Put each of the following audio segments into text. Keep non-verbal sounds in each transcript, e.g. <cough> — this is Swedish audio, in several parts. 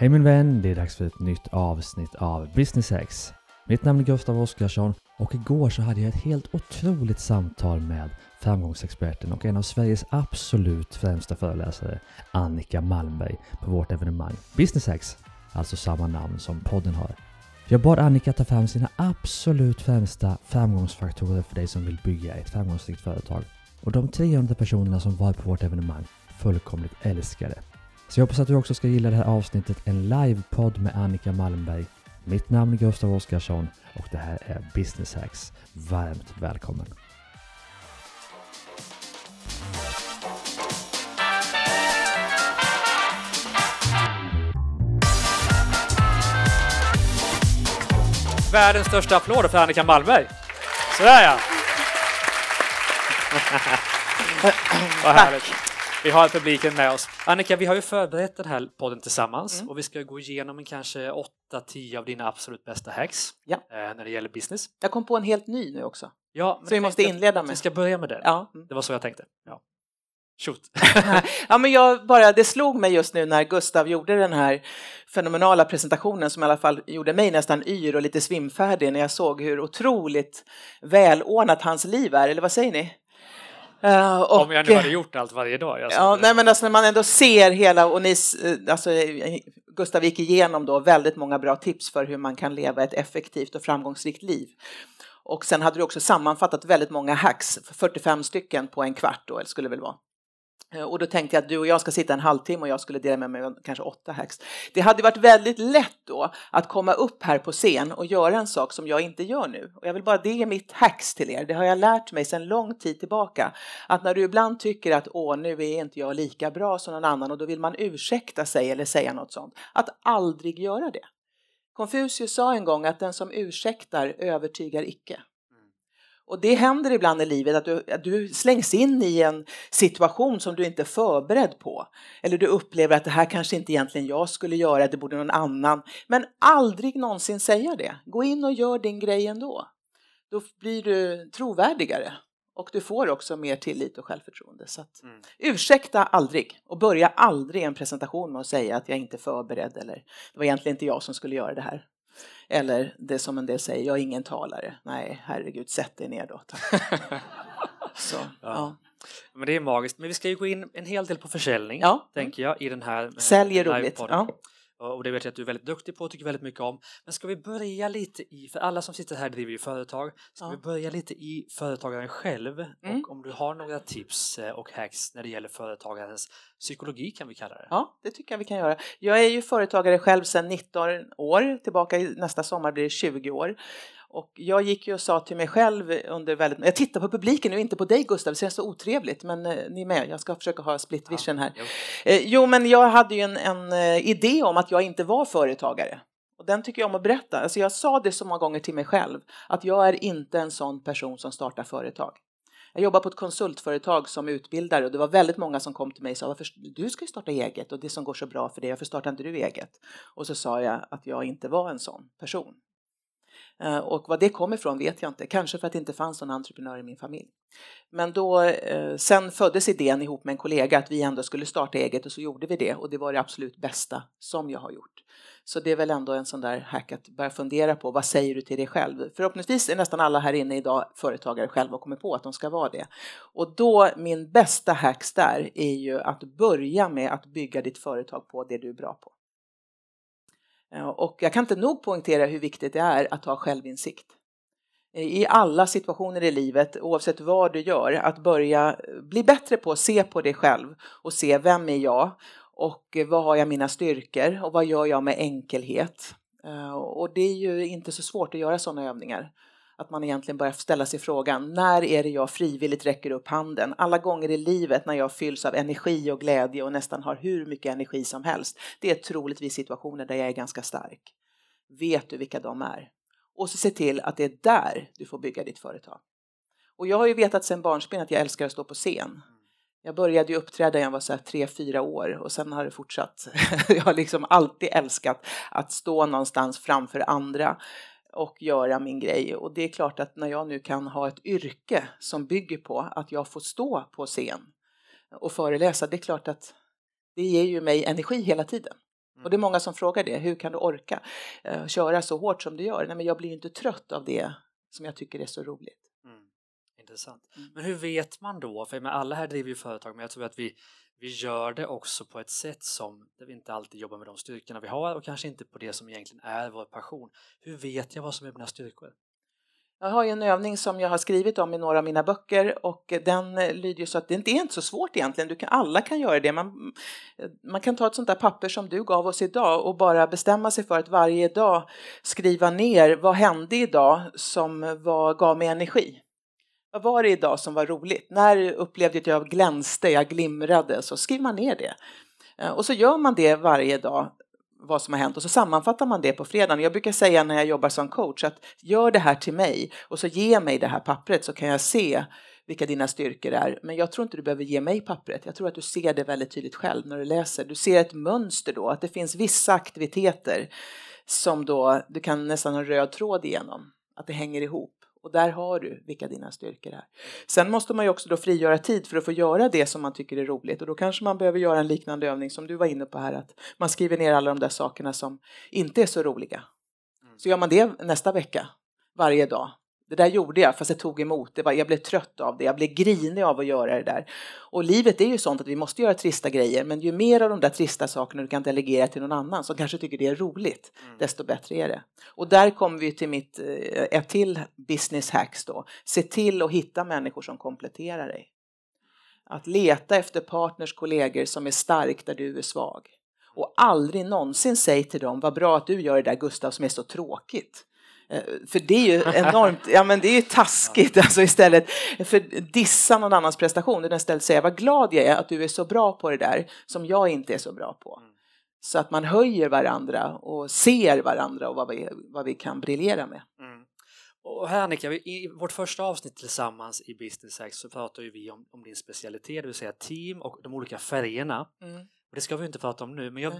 Hej min vän, det är dags för ett nytt avsnitt av Business X. Mitt namn är Gustav Oskarsson och igår så hade jag ett helt otroligt samtal med framgångsexperten och en av Sveriges absolut främsta föreläsare, Annika Malmberg, på vårt evenemang Business X, alltså samma namn som podden har. Jag bad Annika ta fram sina absolut främsta framgångsfaktorer för dig som vill bygga ett framgångsrikt företag. Och de 300 personerna som var på vårt evenemang fullkomligt älskade. Så jag hoppas att du också ska gilla det här avsnittet, en livepodd med Annika Malmberg. Mitt namn är Gustav Oskarsson och det här är Business Hacks. Varmt välkommen! Världens största applåder för Annika Malmberg. Sådär ja! <laughs> Vad härligt. Vi har publiken med oss. Annika, vi har ju förberett den här podden tillsammans Mm. och vi ska gå igenom en kanske 8-10 av dina absolut bästa hacks Ja. eh, när det gäller business. Jag kom på en helt ny nu också. Ja, Så vi måste inleda att Vi med. ska börja med den. Ja. Det var så jag tänkte. Ja. Shoot. <laughs> ja, men jag bara, det slog mig just nu när Gustav gjorde den här fenomenala presentationen som i alla fall gjorde mig nästan yr och lite svimfärdig när jag såg hur otroligt välordnat hans liv är, eller vad säger ni? Eh, och, Om jag nu hade gjort allt varje dag. Alltså, Ja, nej men alltså när man ändå ser hela, och ni, eh, alltså, Gustav gick igenom då väldigt många bra tips för hur man kan leva ett effektivt och framgångsrikt liv. Och sen hade du också sammanfattat väldigt många hacks, 45 stycken på en kvart då, eller skulle det väl vara. Eh, och då tänkte jag att du och jag ska sitta en halvtimme och jag skulle dela med mig av kanske åtta hacks. Det hade varit väldigt lätt då att komma upp här på scen och göra en sak som jag inte gör nu. Och jag vill bara, det är mitt hacks till er. Det har jag lärt mig sedan lång tid tillbaka. Att när du ibland tycker att åh, nu är inte jag lika bra som någon annan och då vill man ursäkta sig eller säga något sånt. Att aldrig göra det. Konfucius sa en gång att den som ursäktar övertygar icke. Och det händer ibland i livet att du, att du slängs in i en situation som du inte är förberedd på. Eller du upplever att det här kanske inte egentligen jag skulle göra, det borde någon annan. Men aldrig någonsin säga det. Gå in och gör din grej ändå. Då blir du trovärdigare. Och du får också mer tillit och självförtroende. Så att, Mm. ursäkta aldrig och börja aldrig en presentation med att säga att jag inte är förberedd eller det var egentligen inte jag som skulle göra det här. Eller det som en del säger, jag är ingen talare. Nej, herregud, sätt dig ner då. <laughs> Så, ja. Men det är magiskt. Men vi ska ju gå in en hel del på försäljning, Ja. tänker jag, i den här eh, Sälj är roligt. Ja. Och det vet jag att du är väldigt duktig på och tycker väldigt mycket om. Men ska vi börja lite i, för alla som sitter här driver ju företag, ska Ja. vi börja lite i företagaren själv? Mm. Och om du har några tips eh, och hacks när det gäller företagarens psykologi kan vi kalla det. ja, det tycker jag vi kan göra. Jag är ju företagare själv sedan 19 år, tillbaka nästa sommar blir det 20 år. Och jag gick ju och sa till mig själv under väldigt... Jag tittar på publiken nu, inte på dig Gustav, det känns så otrevligt, men eh, ni med, jag ska försöka ha split vision här. Jo. Eh, Jo, men jag hade ju en, en eh, idé om att jag inte var företagare. Och den tycker jag om att berätta. Alltså jag sa det så många gånger till mig själv, att jag är inte en sån person som startar företag. Jag jobbar på ett konsultföretag som utbildare och det var väldigt många som kom till mig och sa varför, du ska ju starta eget och det som går så bra för dig, varför startar inte du eget? Och så sa jag att jag inte var en sån person. Eh, och vad det kom ifrån vet jag inte, kanske för att det inte fanns någon entreprenör i min familj. Men då, eh, sen föddes idén ihop med en kollega att vi ändå skulle starta eget och så gjorde vi det och det var det absolut bästa som jag har gjort. Så det är väl ändå en sån där hack att börja fundera på vad säger du till dig själv? Förhoppningsvis är nästan alla här inne idag företagare själva och kommer på att de ska vara det. Och då min bästa hacks där är ju att börja med att bygga ditt företag på det du är bra på. Eh, och jag kan inte nog poängtera hur viktigt det är att ha självinsikt eh, i alla situationer i livet, oavsett vad du gör, att börja eh, bli bättre på att se på dig själv och se vem är jag och vad har jag mina styrkor och vad gör jag med enkelhet. Och det är ju inte så svårt att göra sådana övningar. Att man egentligen börjar ställa sig frågan, när är det jag frivilligt räcker upp handen? Alla gånger i livet när jag fylls av energi och glädje och nästan har hur mycket energi som helst, det är troligtvis situationer där jag är ganska stark. Vet du vilka de är? Och så se till att det är där du får bygga ditt företag. Och jag har ju vetat sedan barnsben att jag älskar att stå på scen. Jag började ju uppträda när jag var så här tre, fyra år och sen har det fortsatt. <laughs> jag har liksom alltid älskat att stå någonstans framför andra och göra min grej. Och det är klart att när jag nu kan ha ett yrke som bygger på att jag får stå på scen och föreläsa, det är klart att det ger ju mig energi hela tiden. Och det är många som frågar det, hur kan du orka uh, köra så hårt som du gör? Nej, men jag blir inte trött av det som jag tycker är så roligt. Intressant. Mm. Men hur vet man då, för med alla här driver ju företag, men jag tror att vi, vi gör det också på ett sätt som där vi inte alltid jobbar med de styrkorna vi har och kanske inte på det som egentligen är vår passion. Hur vet jag vad som är mina styrkor? Jag har ju en övning som jag har skrivit om i några av mina böcker och den lyder ju så att det inte är inte så svårt egentligen. Du kan, alla kan göra det. Man, man kan ta ett sånt där papper som du gav oss idag och bara bestämma sig för att varje dag skriva ner vad hände idag som var, gav mig energi. Vad var det idag som var roligt? När upplevde jag att jag glänste, jag glimrade? Så skriver man ner det. Eh, och så gör man det varje dag vad som har hänt och så sammanfattar man det på fredagen. Jag brukar säga när jag jobbar som coach att gör det här till mig och så ge mig det här pappret så kan jag se vilka dina styrkor är. Men jag tror inte du behöver ge mig pappret. Jag tror att du ser det väldigt tydligt själv när du läser. Du ser ett mönster då, att det finns vissa aktiviteter som då du kan nästan ha en röd tråd igenom, att det hänger ihop. Och där har du vilka dina styrkor är. Sen måste man ju också då frigöra tid för att få göra det som man tycker är roligt och då kanske man behöver göra en liknande övning som du var inne på här att man skriver ner alla de där sakerna som inte är så roliga. Så gör man det nästa vecka, varje dag, det där gjorde jag fast det tog emot. Det var, jag blev trött av det. Jag blev grinig av att göra det där. Och livet är ju sånt att vi måste göra trista grejer. Men ju mer av de där trista sakerna du kan delegera till någon annan som kanske tycker det är roligt, mm. desto bättre är det. Och där kommer vi till mitt, eh, ett till business hacks då. Se till att hitta människor som kompletterar dig. Att leta efter partners, kollegor som är stark där du är svag. Och aldrig någonsin säg till dem, vad bra att du gör det där Gustav som är så tråkigt. Eh, för det är ju enormt, ja men det är ju taskigt <laughs> alltså istället för dissa någon annans prestation, utan istället säga vad glad jag är att du är så bra på det där som jag inte är så bra på. Mm. Så att man höjer varandra och ser varandra och vad vi, vad vi kan briljera med. Mm. Och här Annika, i vårt första avsnitt tillsammans i Business Hacks så pratar ju vi om, om din specialitet, det vill säga team och de olika färgerna. Mm. Och det ska vi inte prata om nu, men jag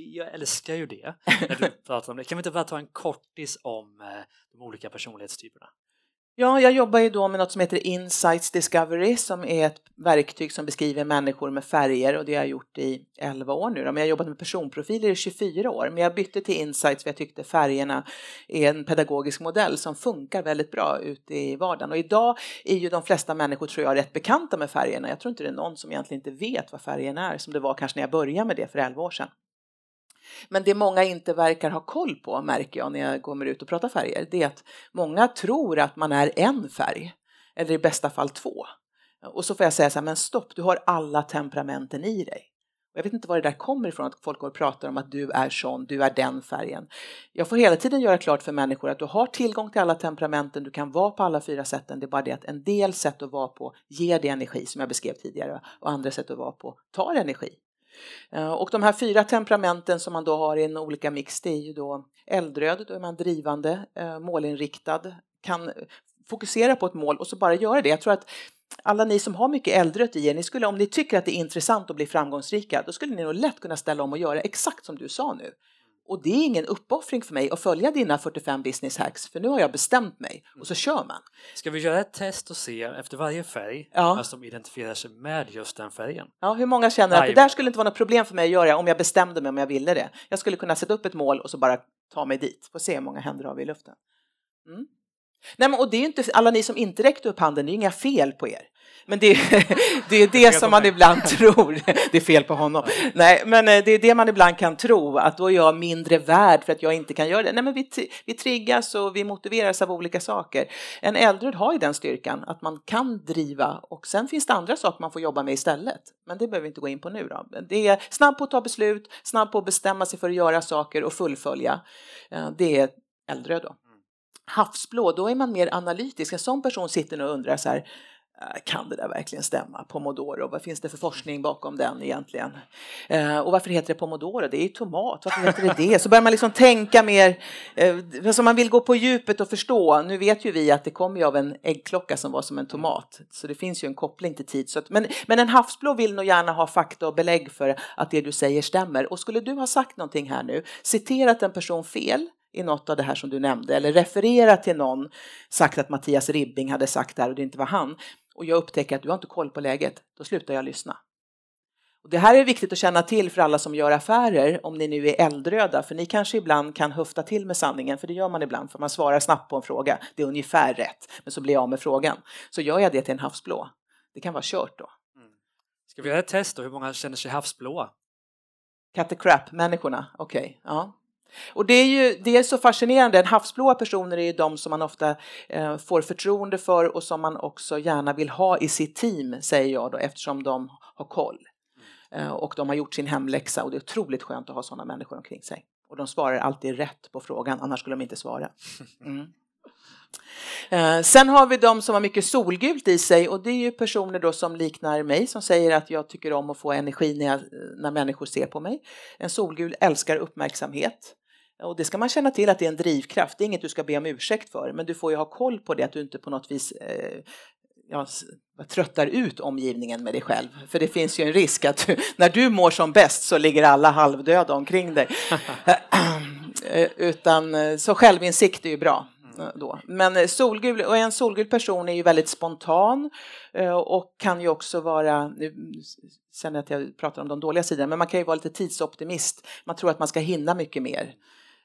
jag älskar ju det <laughs> när du pratar om det. Kan vi inte bara ta en kortis om eh, de olika personlighetstyperna? Ja, jag jobbar ju då med något som heter Insights Discovery som är ett verktyg som beskriver människor med färger och det har jag gjort i 11 år nu. Men jag har jobbat med personprofiler i 24 år. Men jag bytte till Insights för jag tyckte färgerna är en pedagogisk modell som funkar väldigt bra ute i vardagen. Och idag är ju de flesta människor tror jag rätt bekanta med färgerna. Jag tror inte det är någon som egentligen inte vet vad färgen är som det var kanske när jag började med det för 11 år sedan. Men det många inte verkar ha koll på märker jag när jag kommer ut och pratar färger, det är att många tror att man är en färg, eller i bästa fall två. Och så får jag säga så här, men stopp, du har alla temperamenten i dig. Jag vet inte var det där kommer ifrån, att folk går och pratar om att du är sån, du är den färgen. Jag får hela tiden göra klart för människor att du har tillgång till alla temperamenten, du kan vara på alla fyra sätten. Det är bara det att en del sätt att vara på ger dig energi, som jag beskrev tidigare, och andra sätt att vara på tar energi. Eh, och de här fyra temperamenten som man då har i en olika mix, det är ju då eldröd, då är man drivande, eh, målinriktad, kan fokusera på ett mål och så bara göra det. Jag tror att alla ni som har mycket eldrött i er, ni skulle, om ni tycker att det är intressant att bli framgångsrika, då skulle ni nog lätt kunna ställa om och göra exakt som du sa nu. Och det är ingen uppoffring för mig att följa dina 45 business hacks, för nu har jag bestämt mig och så kör man. Ska vi göra ett test och se efter varje färg, ja. som identifierar sig med just den färgen? Ja, hur många känner att det där skulle inte vara något problem för mig att göra om jag bestämde mig om jag ville det? Jag skulle kunna sätta upp ett mål och så bara ta mig dit. Får se hur många händer har vi i luften. Mm. Nej, men, och det är inte alla ni som inte räckte upp handen, det är inga fel på er. Men det, <laughs> det är det som man ibland <laughs> tror. Det är fel på honom. Nej, men eh, det är det man ibland kan tro, att då är jag mindre värd för att jag inte kan göra det. Nej, men vi, vi triggas och vi motiveras av olika saker. En äldre har ju den styrkan, att man kan driva och sen finns det andra saker man får jobba med istället. Men det behöver vi inte gå in på nu. Då. Det är snabb på att ta beslut, snabb på att bestämma sig för att göra saker och fullfölja. Eh, det är äldre då havsblå, då är man mer analytisk. En sån person sitter och undrar så här, äh, kan det där verkligen stämma? Pomodoro, vad finns det för forskning bakom den egentligen? Eh, och varför heter det pomodoro? Det är ju tomat, varför heter det det? Så börjar man liksom tänka mer, eh, alltså man vill gå på djupet och förstå. Nu vet ju vi att det kommer ju av en äggklocka som var som en tomat, så det finns ju en koppling till tid. Så att, men, men en havsblå vill nog gärna ha fakta och belägg för att det du säger stämmer. Och skulle du ha sagt någonting här nu, citerat en person fel, i något av det här som du nämnde eller refererat till någon, sagt att Mattias Ribbing hade sagt det här och det inte var han och jag upptäcker att du har inte koll på läget, då slutar jag lyssna. Och det här är viktigt att känna till för alla som gör affärer, om ni nu är eldröda, för ni kanske ibland kan höfta till med sanningen, för det gör man ibland, för man svarar snabbt på en fråga, det är ungefär rätt, men så blir jag av med frågan. Så gör jag det till en havsblå, det kan vara kört då. Mm. Ska vi göra ett test då, hur många känner sig havsblåa? Cut the crap-människorna, okej. Okay. Ja. Och det är ju det är så fascinerande. Havsblåa personer är ju de som man ofta eh, får förtroende för och som man också gärna vill ha i sitt team, säger jag då, eftersom de har koll. Eh, och de har gjort sin hemläxa och det är otroligt skönt att ha sådana människor omkring sig. Och de svarar alltid rätt på frågan, annars skulle de inte svara. <laughs> Mm. Eh, sen har vi de som har mycket solgult i sig och det är ju personer då som liknar mig som säger att jag tycker om att få energi när, jag, när människor ser på mig. En solgul älskar uppmärksamhet. Och det ska man känna till att det är en drivkraft. Det är inget du ska be om ursäkt för, men du får ju ha koll på det att du inte på något vis eh, ja, tröttar ut omgivningen med dig själv. För det finns ju en risk att du, <laughs> när du mår som bäst så ligger alla halvdöda omkring dig. <laughs> <clears throat> Eh, utan eh, så självinsikt är ju bra. Eh, då. Men eh, solgul, och en solgul person är ju väldigt spontan eh, och kan ju också vara, nu sen att jag pratar om de dåliga sidorna, men man kan ju vara lite tidsoptimist. Man tror att man ska hinna mycket mer.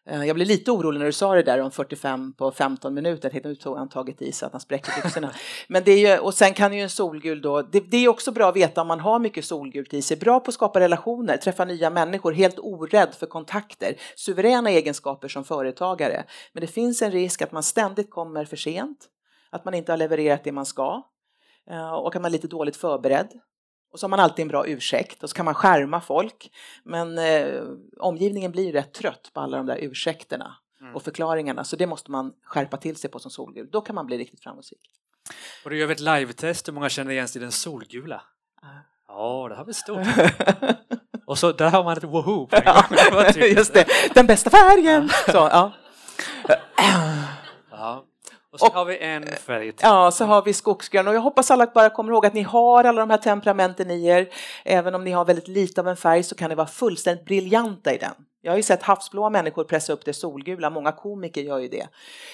Eh, jag blev lite orolig när du sa det där om 45 på 15 minuter. Nu tog han tagit i så att han spräcker byxorna. <laughs> Men det är ju, och sen kan ju en solgul då, det, det, är också bra att veta om man har mycket solgult i sig. Bra på att skapa relationer, träffa nya människor, helt orädd för kontakter. Suveräna egenskaper som företagare. Men det finns en risk att man ständigt kommer för sent, att man inte har levererat det man ska eh, och att man är lite dåligt förberedd. Och så har man alltid en bra ursäkt och så kan man skärma folk. Men eh, omgivningen blir rätt trött på alla de där ursäkterna mm. och förklaringarna. Så det måste man skärpa till sig på som solgul. Då kan man bli riktigt framgångsrik. Och då gör vi ett live-test. Hur många känner igen sig i den solgula? Uh. Ja, det har vi stort. <laughs> och så där har man ett woho på ja, Just det, den bästa färgen! Så, ja. ja. Och så och, har vi en färg till. Ja, så har vi skogsgrön. Och jag hoppas alla bara kommer ihåg att ni har alla de här temperamenten i er. Även om ni har väldigt lite av en färg så kan ni vara fullständigt briljanta i den. Jag har ju sett havsblåa människor pressa upp det solgula. Många komiker gör ju det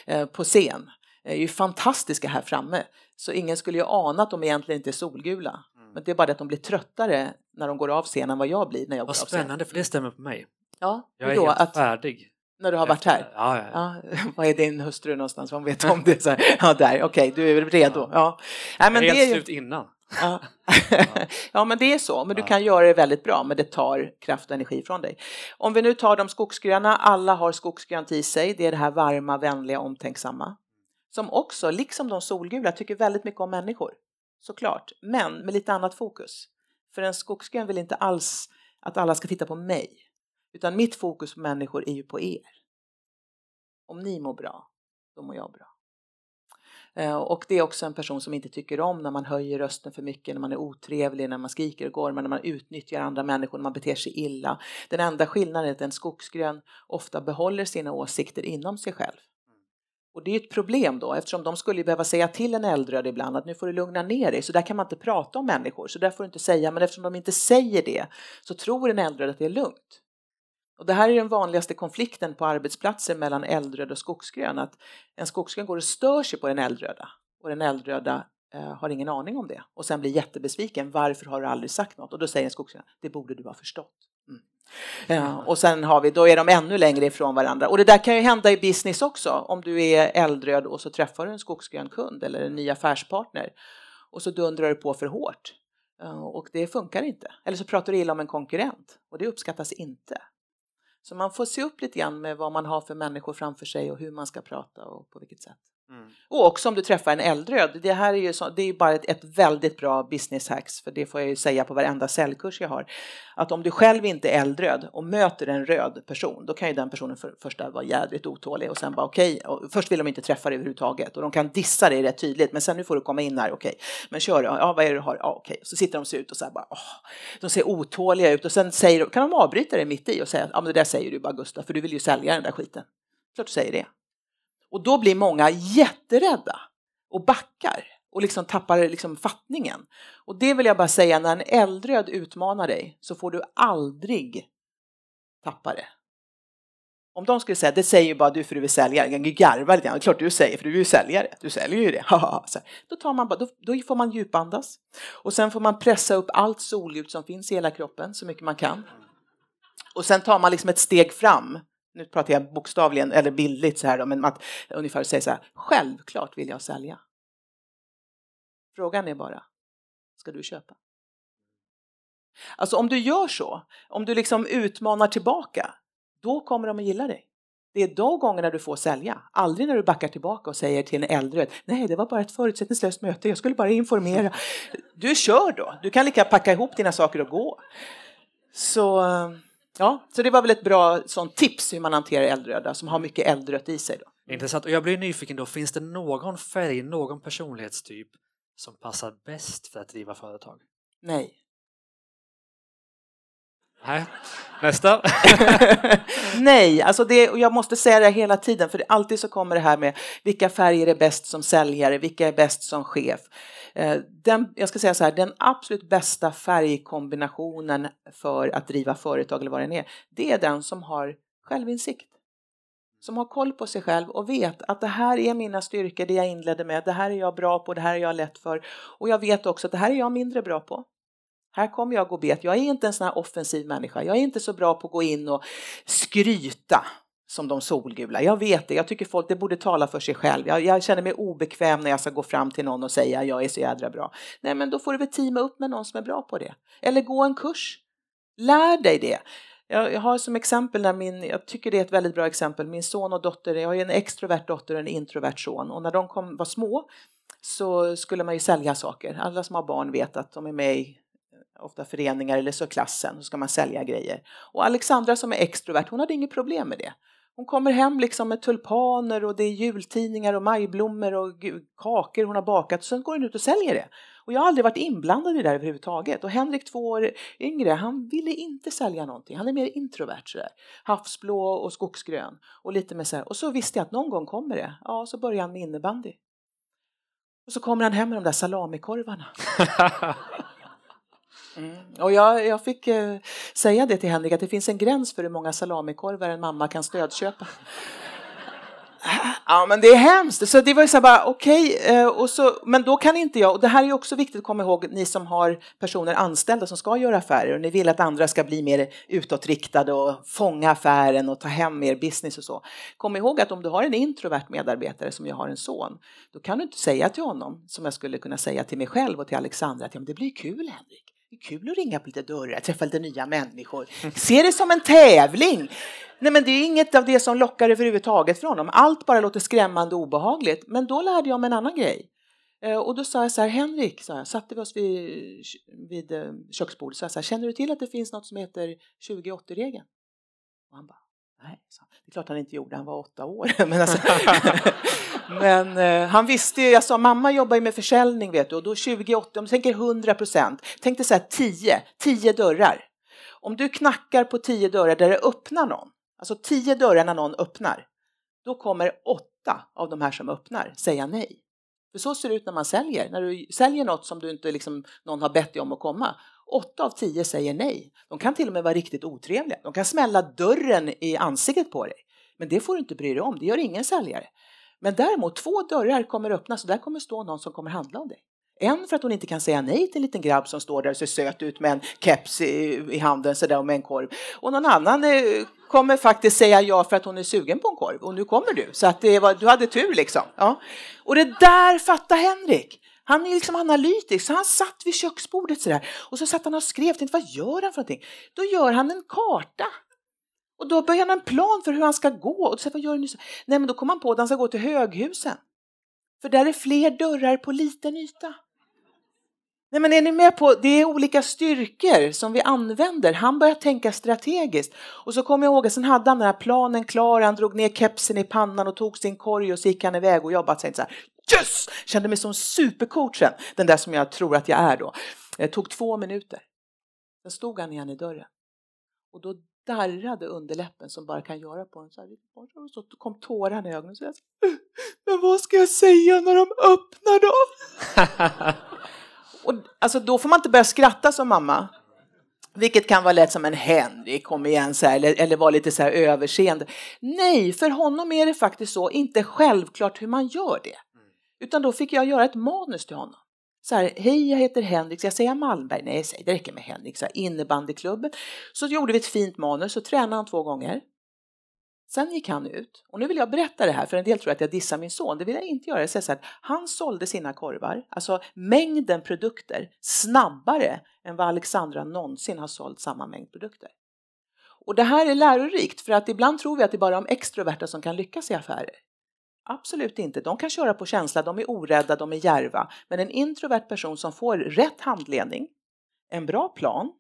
eh, på scen. De är ju fantastiska här framme. Så ingen skulle ju ana att de egentligen inte är solgula. Mm. Men det är bara det att de blir tröttare när de går av scenen än vad jag blir när jag vad går av scenen. Vad spännande, för det stämmer på mig. Ja, jag är då, helt att, färdig. När du har varit här? Ja, ja, ja. <laughs> Vad är din hustru någonstans? Hon vet om det? Så här. Ja, där. Okej, okay, du är redo. Ja. Ja. men helt det är slut innan. Ja. <laughs> ja, men det är så. Men du kan göra det väldigt bra, men det tar kraft och energi från dig. Om vi nu tar de skogsgröna, alla har skogsgrönt i sig. Det är det här varma, vänliga, omtänksamma. Som också, liksom de solgula, tycker väldigt mycket om människor. Såklart, men med lite annat fokus. För en skogsgrön vill inte alls att alla ska titta på mig. Utan mitt fokus på människor är ju på er. Om ni mår bra, då mår jag bra. Eh, och det är också en person som inte tycker om när man höjer rösten för mycket, när man är otrevlig, när man skriker och går, när man utnyttjar andra människor, när man beter sig illa. Den enda skillnaden är att en skogsgrön ofta behåller sina åsikter inom sig själv. Och det är ett problem då eftersom de skulle behöva säga till en äldröd ibland att nu får du lugna ner dig, så där kan man inte prata om människor, så där får du inte säga, men eftersom de inte säger det så tror en äldröd att det är lugnt. Och det här är den vanligaste konflikten på arbetsplatser mellan eldröd och skogsgrön. Att en skogsgrön går och stör sig på den eldröda och den eldröda eh, har ingen aning om det och sen blir jättebesviken. Varför har du aldrig sagt något? Och då säger en skogsgrön, det borde du ha förstått. Mm. Ja, och sen har vi, då är de ännu längre ifrån varandra. Och det där kan ju hända i business också. Om du är eldröd och så träffar du en skogsgrön kund eller en ny affärspartner och så dundrar du på för hårt. Och det funkar inte. Eller så pratar du illa om en konkurrent och det uppskattas inte. Så man får se upp lite grann med vad man har för människor framför sig och hur man ska prata och på vilket sätt. Mm. Och också om du träffar en äldröd. Det här är ju, så, det är bara ett, ett, väldigt bra business hacks, för det får jag ju säga på varenda säljkurs jag har. Att om du själv inte är eldröd och möter en röd person, då kan ju den personen för, första vara jädrigt otålig och sen bara okej, okay, först vill de inte träffa dig överhuvudtaget och de kan dissa dig rätt tydligt, men sen nu får du komma in här, okej, okay. men kör, ja vad är det du har, ja okej, okay. så sitter de och ser ut och så här bara, åh, de ser otåliga ut och sen säger, kan de avbryta dig mitt i och säga, ja men det där säger du bara Gustav, för du vill ju sälja den där skiten. Klart du säger det. Och då blir många jätterädda och backar och liksom tappar liksom fattningen. Och det vill jag bara säga, när en eldröd utmanar dig så får du aldrig tappa det. Om de skulle säga, det säger ju bara du för du är säljare, jag garvar lite grann, klart du säger för du är ju säljare, du säljer ju det. <laughs> då, tar man då, då får man djupandas och sen får man pressa upp allt solljus som finns i hela kroppen så mycket man kan. Och sen tar man liksom ett steg fram. Nu pratar jag bokstavligen eller bildligt så här då, men att ungefär säga så här, självklart vill jag sälja. Frågan är bara, ska du köpa? Alltså om du gör så, om du liksom utmanar tillbaka, då kommer de att gilla dig. Det är de gångerna du får sälja, aldrig när du backar tillbaka och säger till en äldre nej det var bara ett förutsättningslöst möte, jag skulle bara informera. Du kör då, du kan lika packa ihop dina saker och gå. Så, eh, ja, så det var väl ett bra sånt tips hur man hanterar eldröda som har mycket eldrött i sig. Då. Intressant, och jag blir nyfiken då, finns det någon färg, någon personlighetstyp som passar bäst för att driva företag? Nej. Nej. Nästa. <laughs> Nej, alltså det, jag måste säga det hela tiden för alltid så kommer det här med vilka färger är bäst som säljare, vilka är bäst som chef. Eh, den, jag ska säga så här, den absolut bästa färgkombinationen för att driva företag eller vad det är, det är den som har självinsikt. Som har koll på sig själv och vet att det här är mina styrkor, det jag inledde med, det här är jag bra på, det här är jag lätt för. Och jag vet också att det här är jag mindre bra på. Här kommer jag gå bet. Jag är inte en sån här offensiv människa. Jag är inte så bra på att gå in och skryta som de solgula. Jag vet det. Jag tycker folk det borde tala för sig själv. Jag, jag, känner mig obekväm när jag ska gå fram till någon och säga jag är så jädra bra. Nej, men då får du väl teama upp med någon som är bra på det. Eller gå en kurs. Lär dig det. Jag, jag har som exempel när min, jag tycker det är ett väldigt bra exempel, min son och dotter, jag har ju en extrovert dotter och en introvert son och när de kom, var små så skulle man ju sälja saker. Alla som har barn vet att de är med i ofta föreningar eller så klassen, så ska man sälja grejer. Och Alexandra som är extrovert, hon hade inget problem med det. Hon kommer hem liksom med tulpaner och det är jultidningar och majblommor och kakor hon har bakat och sen går hon ut och säljer det. Och jag har aldrig varit inblandad i det där överhuvudtaget. Och Henrik, två år yngre, han ville inte sälja någonting. Han är mer introvert sådär. Havsblå och skogsgrön och lite med så här. Och så visste jag att någon gång kommer det. Ja, så börjar han med innebandy. Och så kommer han hem med de där salamikorvarna. <laughs> Mm. Och jag, jag fick eh, säga det till Henrik att det finns en gräns för hur många salamikorvar en mamma kan stödköpa. Ja, men det är hemskt. Så det var ju så bara, okej, eh, okay, men då kan inte jag, och det här är också viktigt att komma ihåg, ni som har personer anställda som ska göra affärer och ni vill att andra ska bli mer utåtriktade och fånga affären och ta hem mer business och så. Kom ihåg att om du har en introvert medarbetare som jag har en son, då kan du inte säga till honom, som jag skulle kunna säga till mig själv och till Alexandra, att ja, men det blir kul Henrik. Det är kul att ringa på lite dörrar, träffa lite nya människor. Se det som en tävling. Nej, men det är inget av det som lockar överhuvudtaget för honom. Allt bara låter skrämmande och obehagligt. Men då lärde jag mig en annan grej. Eh, och då sa jag så här, Henrik, sa jag, satte vi oss vid, vid eh, köksbordet, sa jag så här, känner du till att det finns något som heter 20-80-regeln? Och han bara, nej, så. det är klart han inte gjorde, han var åtta år. <laughs> men alltså, men eh, han visste ju, jag sa mamma jobbar ju med försäljning vet du och då 20, 80, om du tänker 100 procent, tänk dig så här 10, 10 dörrar. Om du knackar på 10 dörrar där det öppnar någon, alltså 10 dörrar när någon öppnar, då kommer 8 av de här som öppnar säga nej. För så ser det ut när man säljer. När du säljer något som du inte liksom, någon har bett dig om att komma. 8 av 10 säger nej. De kan till och med vara riktigt otrevliga. De kan smälla dörren i ansiktet på dig. Men det får du inte bry dig om. Det gör ingen säljare. Men däremot, två dörrar kommer öppnas och där kommer stå någon som kommer handla om dig. En för att hon inte kan säga nej till en liten grabb som står där och ser söt ut med en keps i, i handen sådär och med en korv. Och någon annan eh, kommer faktiskt säga ja för att hon är sugen på en korv och nu kommer du. Så att det var, du hade tur liksom. Ja. Och det där fattar Henrik. Han är liksom analytisk, så han satt vid köksbordet sådär och så satt han och skrev, tänkte, vad gör han för någonting? Då gör han en karta och då börjar han en plan för hur han ska gå. Och så, vad gör nu? Nej, men då kommer han på att han ska gå till höghusen. För där är fler dörrar på liten yta. Nej, men är ni med på, det är olika styrkor som vi använder. Han börjar tänka strategiskt. Och så kommer jag ihåg att sen hade han den här planen klar, han drog ner kepsen i pannan och tog sin korg och så gick han iväg och jobbade. Tänkte så här, yes! Kände mig som supercoachen, den där som jag tror att jag är då. Det tog två minuter. Sen stod han igen i dörren. Och då darrade underläppen som bara kan göra på en. Så, här, så kom tårarna i ögonen. Så jag, men vad ska jag säga när de öppnar då? och, alltså, då får man inte börja skratta som mamma. Vilket kan vara lätt som en Henrik, kom igen, så här, eller, eller vara lite så här överseende. Nej, för honom är det faktiskt så, inte självklart hur man gör det. Utan då fick jag göra ett manus till honom. Så här, hej jag heter Henrik, ska jag säga Malmberg? Nej, säg, det räcker med Henrik. Så här, innebandyklubben. Så gjorde vi ett fint manus och tränade han två gånger. Sen gick han ut, och nu vill jag berätta det här, för en del tror att jag dissar min son. Det vill jag inte göra. Jag säger så här, han sålde sina korvar, alltså mängden produkter, snabbare än vad Alexandra någonsin har sålt samma mängd produkter. Och det här är lärorikt, för att ibland tror vi att det är bara de extroverta som kan lyckas i affärer. Absolut inte. De kan köra på känsla, de är orädda, de är järva. Men en introvert person som får rätt handledning, en bra plan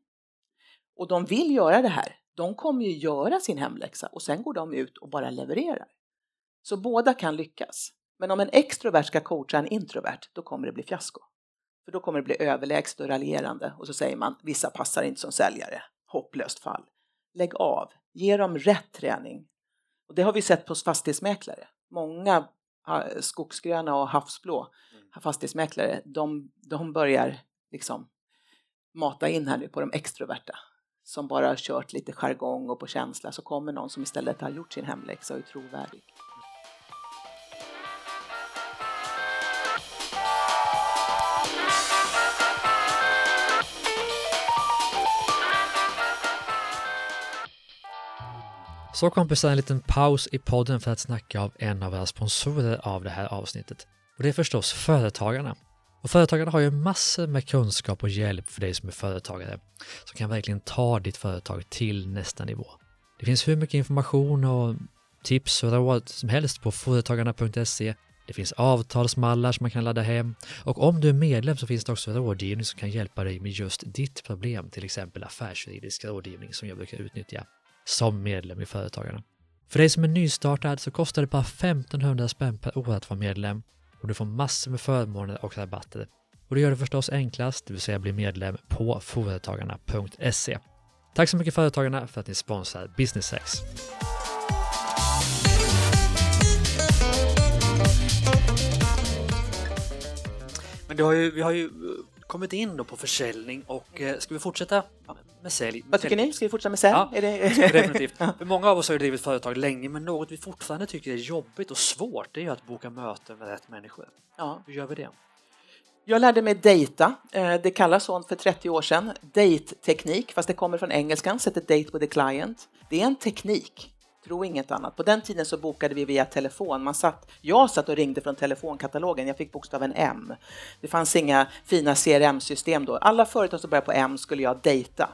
och de vill göra det här, de kommer ju göra sin hemläxa och sen går de ut och bara levererar. Så båda kan lyckas. Men om en extrovert ska coacha en introvert, då kommer det bli fiasko. För då kommer det bli överlägset och raljerande och så säger man vissa passar inte som säljare. Hopplöst fall. Lägg av, ge dem rätt träning. Och det har vi sett på fastighetsmäklare. Många skogsgröna och havsblå mm. fastighetsmäklare, de, de börjar liksom mata in här nu på de extroverta som bara har kört lite jargong och på känsla så kommer någon som istället har gjort sin hemläxa och är trovärdig. Så kompisar, en liten paus i podden för att snacka av en av våra sponsorer av det här avsnittet. Och det är förstås Företagarna. Och Företagarna har ju massor med kunskap och hjälp för dig som är företagare som kan verkligen ta ditt företag till nästa nivå. Det finns hur mycket information och tips och råd som helst på företagarna.se. Det finns avtalsmallar som man kan ladda hem och om du är medlem så finns det också rådgivning som kan hjälpa dig med just ditt problem, till exempel affärsjuridisk rådgivning som jag brukar utnyttja som medlem i Företagarna. För dig som är nystartad så kostar det bara 1500 spänn per år att vara medlem och du får massor med förmåner och rabatter. Och det gör det förstås enklast, det vill säga bli medlem på företagarna.se. Tack så mycket Företagarna för att ni sponsrar Business Sex. Men har ju, vi har ju kommit in då på försäljning och eh, ska vi fortsätta med sälj? Vad tycker ni? Ska vi fortsätta med sälj? Ja, är det... definitivt. <laughs> För många av oss har ju drivit företag länge men något vi fortfarande tycker är jobbigt och svårt det är ju att boka möten med rätt människor. Ja. Hur gör vi det? Jag lärde mig data. Eh, det kallas sånt för 30 år sedan. Date-teknik, fast det kommer från engelskan, sätter date with a client. Det är en teknik Tro inget annat. På den tiden så bokade vi via telefon. Man satt, jag satt och ringde från telefonkatalogen. Jag fick bokstaven M. Det fanns inga fina CRM-system då. Alla företag som började på M skulle jag dejta.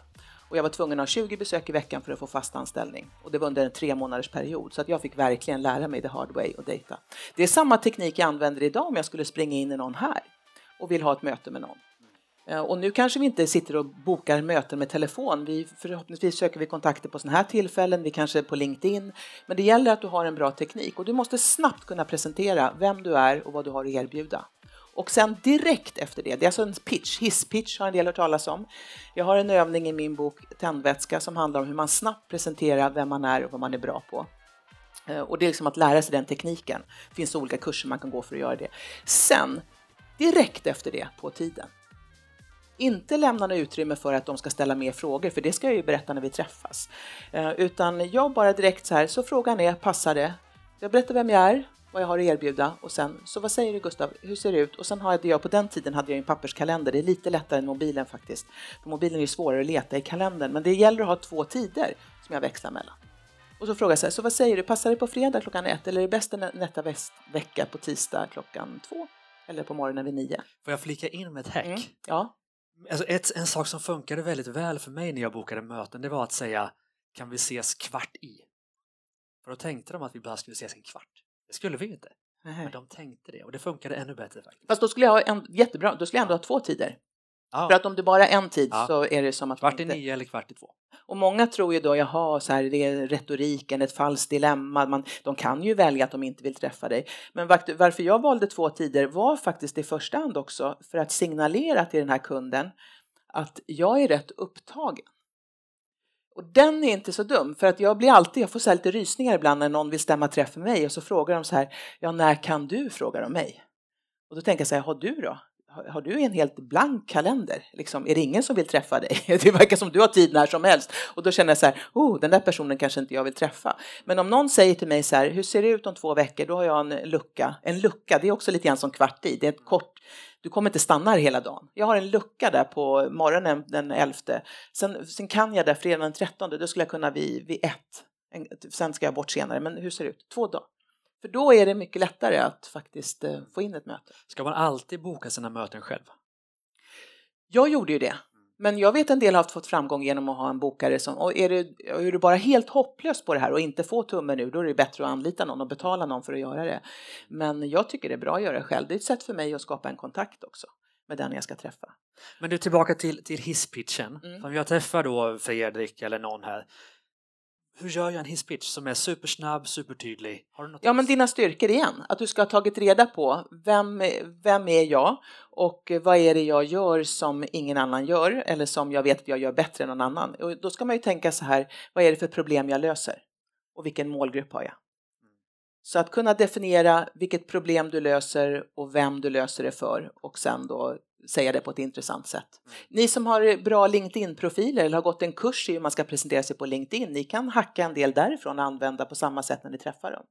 Och jag var tvungen att ha 20 besök i veckan för att få fast anställning. Och det var under en tre månaders period. Så att jag fick verkligen lära mig the hard way och dejta. Det är samma teknik jag använder idag om jag skulle springa in i någon här och vill ha ett möte med någon. Eh, och nu kanske vi inte sitter och bokar möten med telefon. Vi, förhoppningsvis söker vi kontakter på sådana här tillfällen, vi kanske är på LinkedIn. Men det gäller att du har en bra teknik och du måste snabbt kunna presentera vem du är och vad du har att erbjuda. Och sen direkt efter det, det är alltså en pitch, hisspitch har en del hört talas om. Jag har en övning i min bok Tändvätska som handlar om hur man snabbt presenterar vem man är och vad man är bra på. Eh, och det är liksom att lära sig den tekniken. Det finns olika kurser man kan gå för att göra det. Sen, direkt efter det, på tiden, inte lämna något utrymme för att de ska ställa mer frågor, för det ska jag ju berätta när vi träffas. Eh, utan jag bara direkt så här, så frågan är, passar det? Jag berättar vem jag är, vad jag har att erbjuda och sen, så vad säger du Gustav, hur ser det ut? Och sen hade jag, på den tiden hade jag en papperskalender, det är lite lättare än mobilen faktiskt. För mobilen är ju svårare att leta i kalendern, men det gäller att ha två tider som jag växlar mellan. Och så frågar jag så här, så vad säger du, passar det på fredag klockan ett eller är det bäst nästa vecka på tisdag klockan två? Eller på morgonen vid nio? Får jag flika in med ett hack? Mm, ja. Alltså ett, en sak som funkade väldigt väl för mig när jag bokade möten det var att säga kan vi ses kvart i? För då tänkte de att vi bara skulle ses en kvart. Det skulle vi ju inte. Men de tänkte det och det funkade ännu bättre faktiskt. Fast då skulle jag ha en, jättebra, då skulle jag ändå ha två tider. Ja. För att om det bara är en tid ja. så är det som att... Kvart i inte... nio eller kvart i två. Och många tror ju då, jaha, så här, det är retoriken, ett falskt dilemma. Man, de kan ju välja att de inte vill träffa dig. Men varför jag valde två tider var faktiskt i första hand också för att signalera till den här kunden att jag är rätt upptagen. Och den är inte så dum, för att jag blir alltid, jag får så lite rysningar ibland när någon vill stämma träff med mig och så frågar de så här, ja när kan du? frågar de mig. Och då tänker jag så här, har du då? Har du en helt blank kalender? Liksom, är det ingen som vill träffa dig? <laughs> Det verkar som du har tid när som helst. Och då känner jag så här, oh, den där personen kanske inte jag vill träffa. Men om någon säger till mig så här, hur ser det ut om två veckor? Då har jag en lucka. En lucka, det är också lite grann som kvart i. Det är ett kort, du kommer inte stanna här hela dagen. Jag har en lucka där på morgonen den 11. Sen, sen kan jag där fredagen den 13, då skulle jag kunna vid, vid ett. Sen ska jag bort senare, men hur ser det ut? Två dagar. För då är det mycket lättare att faktiskt eh, få in ett möte. Ska man alltid boka sina möten själv? Jag gjorde ju det. Men jag vet en del har fått framgång genom att ha en bokare som, och är du, är du bara helt hopplös på det här och inte får tummen ur, då är det bättre att anlita någon och betala någon för att göra det. Men jag tycker det är bra att göra det själv. Det är ett sätt för mig att skapa en kontakt också med den jag ska träffa. Men du, tillbaka till, till hisspitchen. Mm. Om jag träffar då Fredrik eller någon här, hur gör jag en hisspitch som är supersnabb, supertydlig? Har du något ja, men dina styrkor igen. Att du ska ha tagit reda på vem, vem är jag och vad är det jag gör som ingen annan gör eller som jag vet att jag gör bättre än någon annan. Och då ska man ju tänka så här, vad är det för problem jag löser? Och vilken målgrupp har jag? Så att kunna definiera vilket problem du löser och vem du löser det för och sen då säga det på ett intressant sätt. Mm. Ni som har bra LinkedIn-profiler eller har gått en kurs i hur man ska presentera sig på LinkedIn, ni kan hacka en del därifrån och använda på samma sätt när ni träffar dem.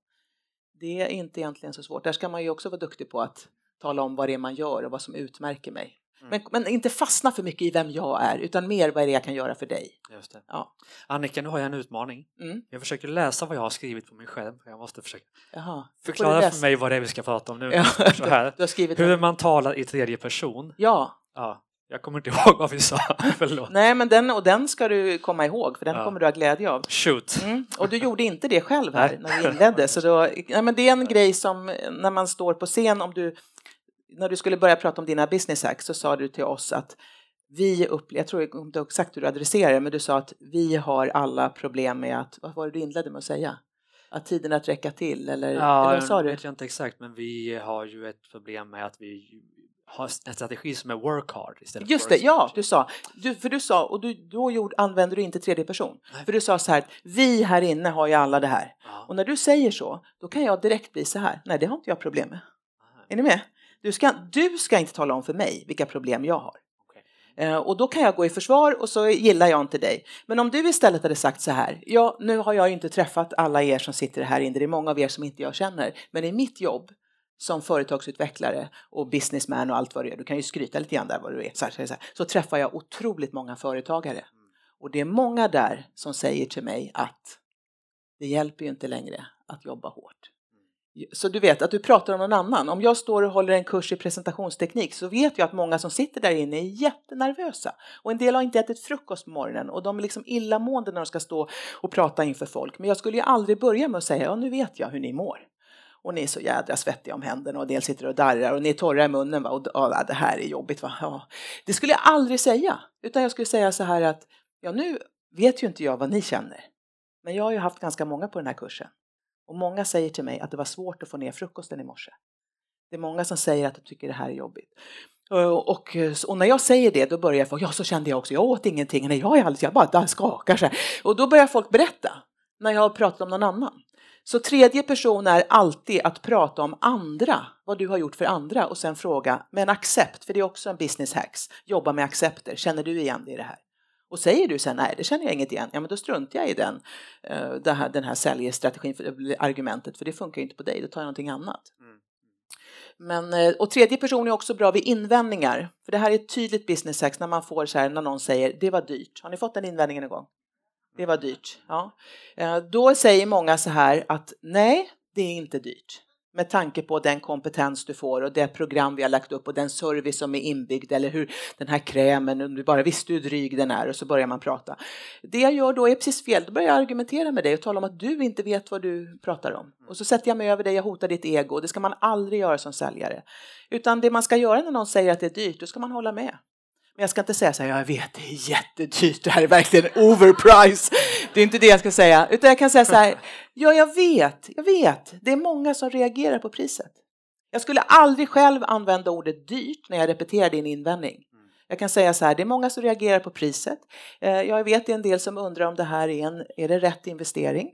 Det är inte egentligen så svårt. Där ska man ju också vara duktig på att tala om vad det är man gör och vad som utmärker mig. Mm. Men, men, inte fastna för mycket i vem jag är, utan mer vad är det jag kan göra för dig. Just det. Ja. Annika, nu har jag en utmaning. Mm. Jag försöker läsa vad jag har skrivit på min skärm. Jag måste försöka Jaha. förklara för mig vad det är vi ska prata om nu. <laughs> Ja. Så här. Du skrivit Hur man talar i tredje person. Ja. ja. Jag kommer inte <laughs> ihåg vad vi sa. <laughs> Förlåt. Nej, men den, och den ska du komma ihåg, för den ja. kommer du ha glädje av. Shoot! Mm. Och du gjorde inte det själv här när vi inledde. Så då, nej, men det är en grej som när man står på scen, om du när du skulle börja prata om dina business hacks så sa du till oss att vi upplever, jag tror inte exakt hur du adresserar det, men du sa att vi har alla problem med att, vad var det du inledde med att säga? Att tiden att räcka till eller, ja, eller vad sa du? vet jag inte exakt, men vi har ju ett problem med att vi har en strategi som är work hard istället Just för det, ja, du sa, du, för du sa, och du, då gjorde, använder du inte tredje person. Nej. För du sa så här, vi här inne har ju alla det här. Ja. Och när du säger så, då kan jag direkt bli så här, nej det har inte jag problem med. Aha. Är ni med? Du ska, du ska inte tala om för mig vilka problem jag har. Eh, och då kan jag gå i försvar och så gillar jag inte dig. Men om du istället hade sagt så här, ja nu har jag inte träffat alla er som sitter här inne, det är många av er som inte jag känner, men i mitt jobb som företagsutvecklare och businessman och allt vad det är, du kan ju skryta lite grann där vad du är, så, här, så, här, så träffar jag otroligt många företagare. Och det är många där som säger till mig att det hjälper ju inte längre att jobba hårt. Så du vet att du pratar om någon annan. Om jag står och håller en kurs i presentationsteknik så vet jag att många som sitter där inne är jättenervösa. Och en del har inte ätit frukost på morgonen och de är liksom illamående när de ska stå och prata inför folk. Men jag skulle ju aldrig börja med att säga, ja nu vet jag hur ni mår. Och ni är så jädra svettiga om händerna och en del sitter och darrar och ni är torra i munnen va? och ja, det här är jobbigt. Va? Ja. Det skulle jag aldrig säga. Utan jag skulle säga så här att, ja nu vet ju inte jag vad ni känner. Men jag har ju haft ganska många på den här kursen. Och många säger till mig att det var svårt att få ner frukosten i morse. Det är många som säger att de tycker det här är jobbigt. Eh, och, eh, och, när jag säger det då börjar folk, ja så kände jag också, jag åt ingenting, nej jag är alldeles, jag bara skakar så här. Och då börjar folk berätta när jag har pratat om någon annan. Så tredje person är alltid att prata om andra, vad du har gjort för andra och sen fråga med en accept, för det är också en business hacks, jobba med accepter, känner du igen dig i det här? Och säger du sen nej, det känner jag inget igen, ja men då struntar jag i den, uh, här, den här säljstrategin, för, argumentet, för det funkar inte på dig, då tar jag någonting annat. Mm. Men, eh, och tredje person är också bra vid invändningar, för det här är ett tydligt business hacks när man får så här, när någon säger det var dyrt. Har ni fått den invändningen en gång? Det var dyrt. Ja. Eh, då säger många så här att nej, det är inte dyrt med tanke på den kompetens du får och det program vi har lagt upp och den service som är inbyggd eller hur den här krämen, om du bara visste hur dryg den är och så börjar man prata. Det jag gör då är precis fel, då börjar jag argumentera med dig och tala om att du inte vet vad du pratar om. Och så sätter jag mig över dig, jag hotar ditt ego, det ska man aldrig göra som säljare. Utan det man ska göra när någon säger att det är dyrt, då ska man hålla med. Men jag ska inte säga så här, jag vet det är jättedyrt, det här är verkligen overprice. Det är inte det jag ska säga, utan jag kan säga så här, ja jag vet, jag vet, det är många som reagerar på priset. Jag skulle aldrig själv använda ordet dyrt när jag repeterar din invändning. Jag kan säga så här, det är många som reagerar på priset. Eh, jag vet det är en del som undrar om det här är en, är det rätt investering?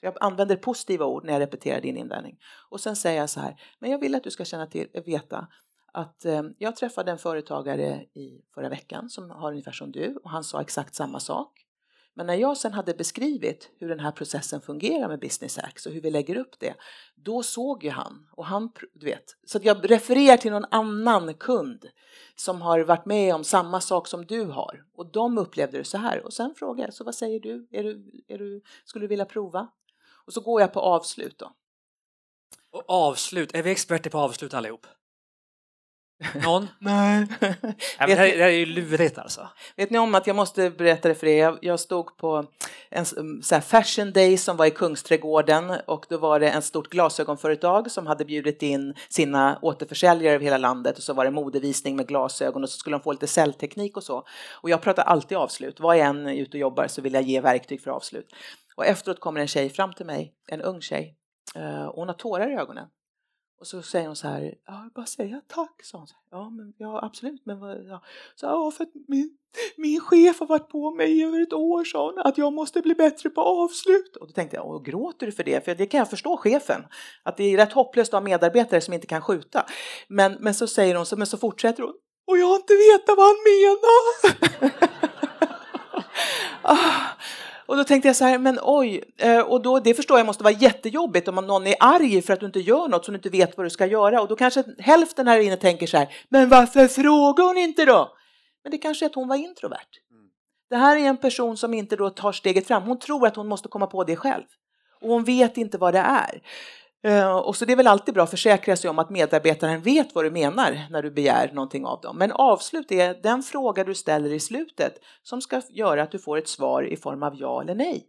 Jag använder positiva ord när jag repeterar din invändning. Och sen säger jag så här, men jag vill att du ska känna till, veta att eh, jag träffade en företagare i förra veckan som har ungefär som du och han sa exakt samma sak. Men när jag sen hade beskrivit hur den här processen fungerar med Business Hacks och hur vi lägger upp det, då såg ju han och han, du vet, så att jag refererar till någon annan kund som har varit med om samma sak som du har och de upplevde det så här och sen frågar jag, så vad säger du? Är du, är du skulle du vilja prova? Och så går jag på avslut då. Och avslut, är vi experter på avslut allihop? Någon? <laughs> Nej. <laughs> Ja, det, här, det här är ju lurigt alltså. Vet ni om att jag måste berätta det för er? Jag, jag stod på en så fashion day som var i Kungsträdgården och då var det en stort glasögonföretag som hade bjudit in sina återförsäljare över hela landet och så var det modevisning med glasögon och så skulle de få lite säljteknik och så. Och jag pratar alltid avslut. Var jag än är ute och jobbar så vill jag ge verktyg för avslut. Och efteråt kommer en tjej fram till mig, en ung tjej. Eh, och hon har tårar i ögonen. Och så säger hon så här, ja, jag bara säga tack, sa hon. Så här, ja, men, ja, absolut, men vad, ja. Så, ja, för att min, min chef har varit på mig i över ett år, sa hon, att jag måste bli bättre på avslut. Och då tänkte jag, och gråter du för det? För det kan jag förstå chefen, att det är rätt hopplöst att ha medarbetare som inte kan skjuta. Men, men så säger hon, så, men så fortsätter hon, och jag har inte vetat vad han menar. <laughs> ah. Och då tänkte jag så här, men oj, eh, och då, det förstår jag måste vara jättejobbigt om någon är arg för att du inte gör något som du inte vet vad du ska göra. Och då kanske hälften här inne tänker så här, men varför frågar hon inte då? Men det kanske är att hon var introvert. Det här är en person som inte då tar steget fram. Hon tror att hon måste komma på det själv. Och hon vet inte vad det är. Eh, och så det är väl alltid bra att försäkra sig om att medarbetaren vet vad du menar när du begär någonting av dem. Men avslut är den fråga du ställer i slutet som ska göra att du får ett svar i form av ja eller nej.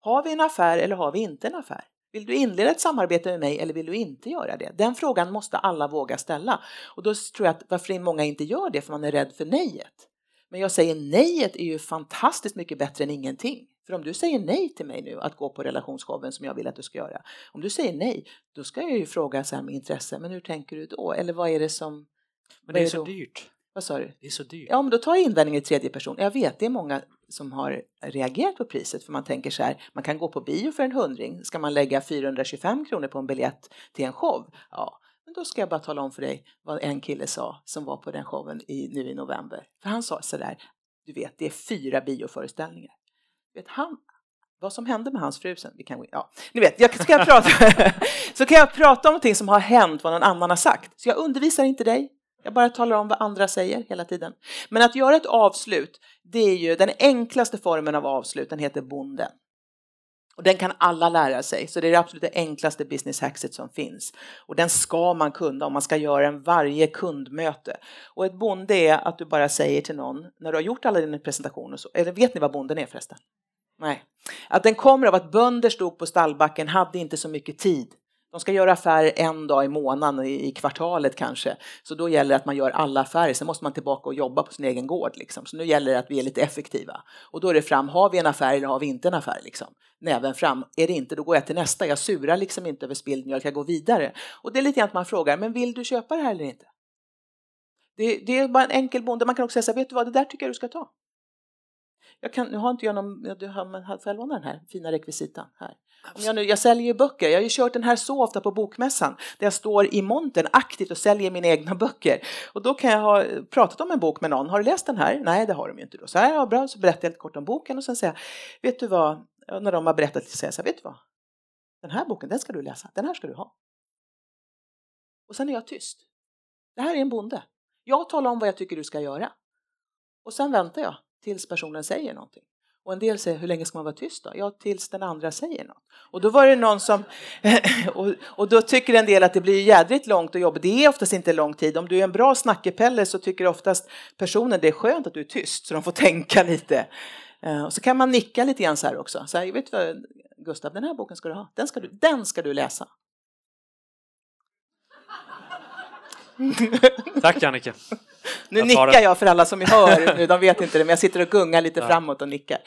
Har vi en affär eller har vi inte en affär? Vill du inleda ett samarbete med mig eller vill du inte göra det? Den frågan måste alla våga ställa. Och då tror jag att varför många inte gör det, för man är rädd för nejet. Men jag säger nejet är ju fantastiskt mycket bättre än ingenting. För om du säger nej till mig nu att gå på relationsshowen som jag vill att du ska göra. Om du säger nej, då ska jag ju fråga så här med intresse, men hur tänker du då? Eller vad är det som... Men det är, är så då? dyrt. Vad sa du? Det är så dyrt. Ja, men då tar jag invändning i tredje person. Jag vet, det är många som har reagerat på priset för man tänker så här, man kan gå på bio för en hundring. Ska man lägga 425 kronor på en biljett till en show? Ja, men då ska jag bara tala om för dig vad en kille sa som var på den showen i, nu i november. För han sa så där, du vet, det är fyra bioföreställningar. Vet, han, vad som hände med hans fru sen, vi kan, ja, ni vet, jag ska jag prata, <laughs> så kan jag prata om någonting som har hänt, vad någon annan har sagt. Så jag undervisar inte dig, jag bara talar om vad andra säger hela tiden. Men att göra ett avslut, det är ju den enklaste formen av avslut, den heter bonden. Och den kan alla lära sig, så det är det absolut det enklaste business hackset som finns. Och den ska man kunna om man ska göra en varje kundmöte. Och ett bonde är att du bara säger till någon, när du har gjort alla dina presentationer, så, eller vet ni vad bonden är förresten? Nej. Att den kommer av att bönder stod på stallbacken, hade inte så mycket tid. De ska göra affärer en dag i månaden, i kvartalet kanske. Så då gäller det att man gör alla affärer. Sen måste man tillbaka och jobba på sin egen gård. Liksom. Så nu gäller det att vi är lite effektiva. Och då är det fram, har vi en affär eller har vi inte en affär? Liksom. Näven fram. Är det inte, då går jag till nästa. Jag surar liksom inte över spilld mjölk, jag går vidare. Och det är lite grann att man frågar, men vill du köpa det här eller inte? Det, det är bara en enkel bonde. Man kan också säga så här, vet du vad, det där tycker jag du ska ta. Jag kan, nu har inte jag någon, du har, får jag låna den här fina rekvisitan här? Jag, nu, jag säljer ju böcker, jag har ju kört den här så ofta på Bokmässan där jag står i montern aktivt och säljer mina egna böcker. Och då kan jag ha pratat om en bok med någon, har du läst den här? Nej, det har de ju inte då. Så här, ja, bra, så berättar jag lite kort om boken och sen säger jag, vet du vad, när de har berättat, säger jag så här, vet du vad? Den här boken, den ska du läsa, den här ska du ha. Och sen är jag tyst. Det här är en bonde. Jag talar om vad jag tycker du ska göra. Och sen väntar jag tills personen säger någonting. Och en del säger, hur länge ska man vara tyst då? Ja, tills den andra säger något. Och då var det någon som, <laughs> och, och då tycker en del att det blir jädrigt långt och jobbigt. Det är oftast inte lång tid. Om du är en bra snackepelle så tycker oftast personen det är skönt att du är tyst så de får <laughs> tänka lite. Eh, och så kan man nicka lite grann så här också. Så här, vet du vad, Gustav, den här boken ska du ha. Den ska du, den ska du läsa. Tack Annika. Nu jag nickar jag för alla som hör nu, <laughs> de vet inte det, men jag sitter och gungar lite ja. framåt och nickar.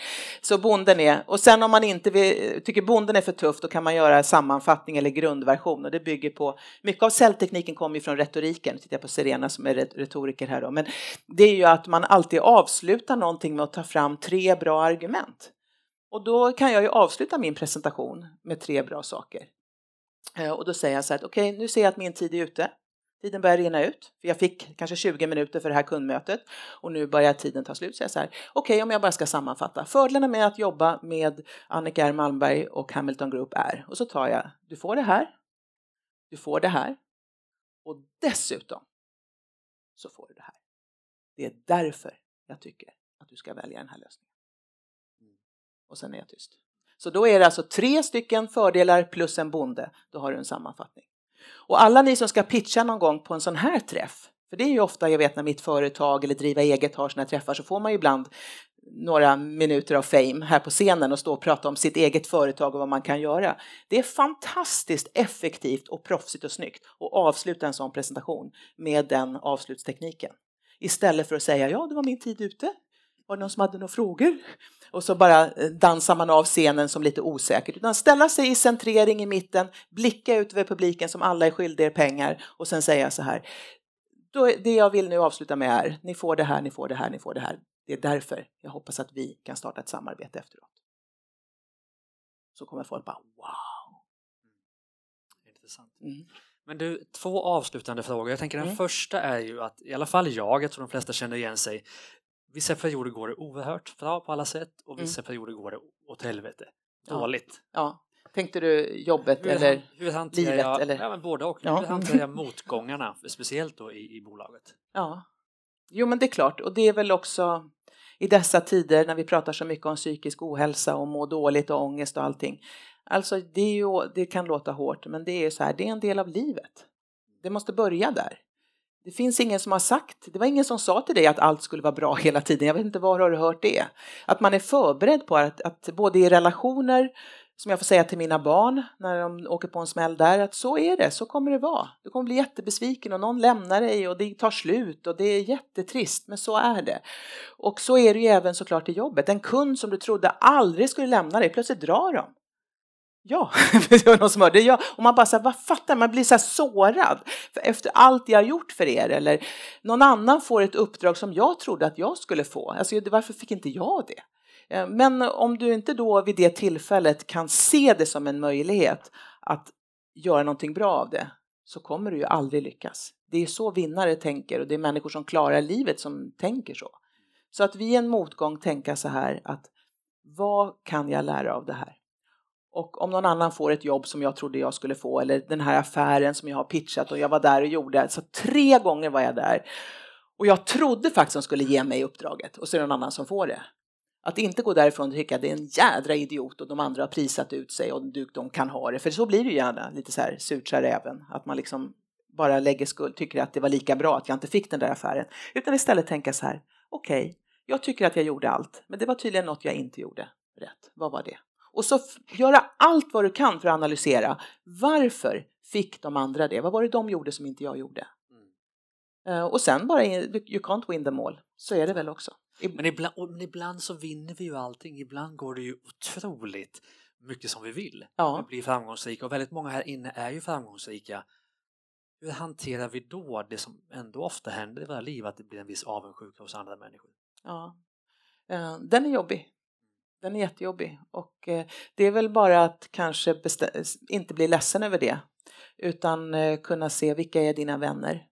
Så bonden är, och sen om man inte vill, tycker bonden är för tufft, då kan man göra sammanfattning eller grundversion och det bygger på, mycket av säljtekniken kommer ju från retoriken, tittar jag på Serena som är retoriker här då, men det är ju att man alltid avslutar någonting med att ta fram tre bra argument. Och då kan jag ju avsluta min presentation med tre bra saker. Eh, och då säger jag så här, okej, okay, nu ser jag att min tid är ute. Tiden börjar rinna ut. För jag fick kanske 20 minuter för det här kundmötet och nu börjar tiden ta slut. Så jag säger okej okay, om jag bara ska sammanfatta. Fördelarna med att jobba med Annika R Malmberg och Hamilton Group är, och så tar jag, du får det här, du får det här och dessutom så får du det här. Det är därför jag tycker att du ska välja den här lösningen. Och sen är jag tyst. Så då är det alltså tre stycken fördelar plus en bonde. Då har du en sammanfattning. Och alla ni som ska pitcha någon gång på en sån här träff, för det är ju ofta, jag vet när mitt företag eller driva eget har sina träffar så får man ju ibland några minuter av fame här på scenen och stå och prata om sitt eget företag och vad man kan göra. Det är fantastiskt effektivt och proffsigt och snyggt att avsluta en sån presentation med den avslutstekniken. Istället för att säga ja, det var min tid ute. Var det någon som hade några frågor? Och så bara eh, dansar man av scenen som lite osäkert. Utan ställa sig i centrering i mitten, blicka ut över publiken som alla är skyldiga er pengar och sen säga så här. det jag vill nu avsluta med är, ni får det här, ni får det här, ni får det här. Det är därför jag hoppas att vi kan starta ett samarbete efteråt. Så kommer folk bara wow. Mm. Intressant. Mm. Men du, två avslutande frågor. Jag tänker den mm. första är ju att i alla fall jag, jag tror de flesta känner igen sig. Vissa perioder går det oerhört bra på alla sätt och vissa mm. perioder går det åt helvete. Dåligt. Ja. Tänkte du jobbet hur, eller hur livet? Jag, eller? Ja, men både och. Ja. Hur hanterar jag motgångarna, speciellt då i, i bolaget? Ja, jo men det är klart och det är väl också i dessa tider när vi pratar så mycket om psykisk ohälsa och må dåligt och ångest och allting. Alltså det, ju, det kan låta hårt men det är så här, det är en del av livet. Det måste börja där. Det finns ingen som har sagt, det var ingen som sa till dig att allt skulle vara bra hela tiden. Jag vet inte var har du hört det? Att man är förberedd på att, att både i relationer, som jag får säga till mina barn när de åker på en smäll där, att så är det, så kommer det vara. Du kommer bli jättebesviken och någon lämnar dig och det tar slut och det är jättetrist, men så är det. Och så är det ju även såklart i jobbet. En kund som du trodde aldrig skulle lämna dig, plötsligt drar de. Ja, <laughs> det var någon som hörde. Ja. Och man bara så här, vad fattar man blir så här sårad för efter allt jag har gjort för er. Eller någon annan får ett uppdrag som jag trodde att jag skulle få. Alltså, varför fick inte jag det? Eh, men om du inte då vid det tillfället kan se det som en möjlighet att göra någonting bra av det så kommer du ju aldrig lyckas. Det är så vinnare tänker och det är människor som klarar livet som tänker så. Så att vid en motgång tänka så här att vad kan jag lära av det här? Och om någon annan får ett jobb som jag trodde jag skulle få eller den här affären som jag har pitchat och jag var där och gjorde, så tre gånger var jag där. Och jag trodde faktiskt de skulle ge mig uppdraget och så är det någon annan som får det. Att inte gå därifrån och tycka det är en jädra idiot och de andra har prisat ut sig och de kan ha det. För så blir det ju gärna, lite så här surt sa räven. Att man liksom bara lägger skuld, tycker att det var lika bra att jag inte fick den där affären. Utan istället tänka så här, okej, okay, jag tycker att jag gjorde allt, men det var tydligen något jag inte gjorde rätt. Vad var det? Och så göra allt vad du kan för att analysera. Varför fick de andra det? Vad var det de gjorde som inte jag gjorde? Mm. Uh, och sen bara, you can't win them all. Så är det väl också. Men ibland, men ibland så vinner vi ju allting. Ibland går det ju otroligt mycket som vi vill. Ja. Vi blir framgångsrika och väldigt många här inne är ju framgångsrika. Hur hanterar vi då det som ändå ofta händer i våra liv, att det blir en viss avundsjuka hos andra människor? Ja, uh, den är jobbig. Den är jättejobbig och eh, det är väl bara att kanske inte bli ledsen över det utan eh, kunna se vilka är dina vänner.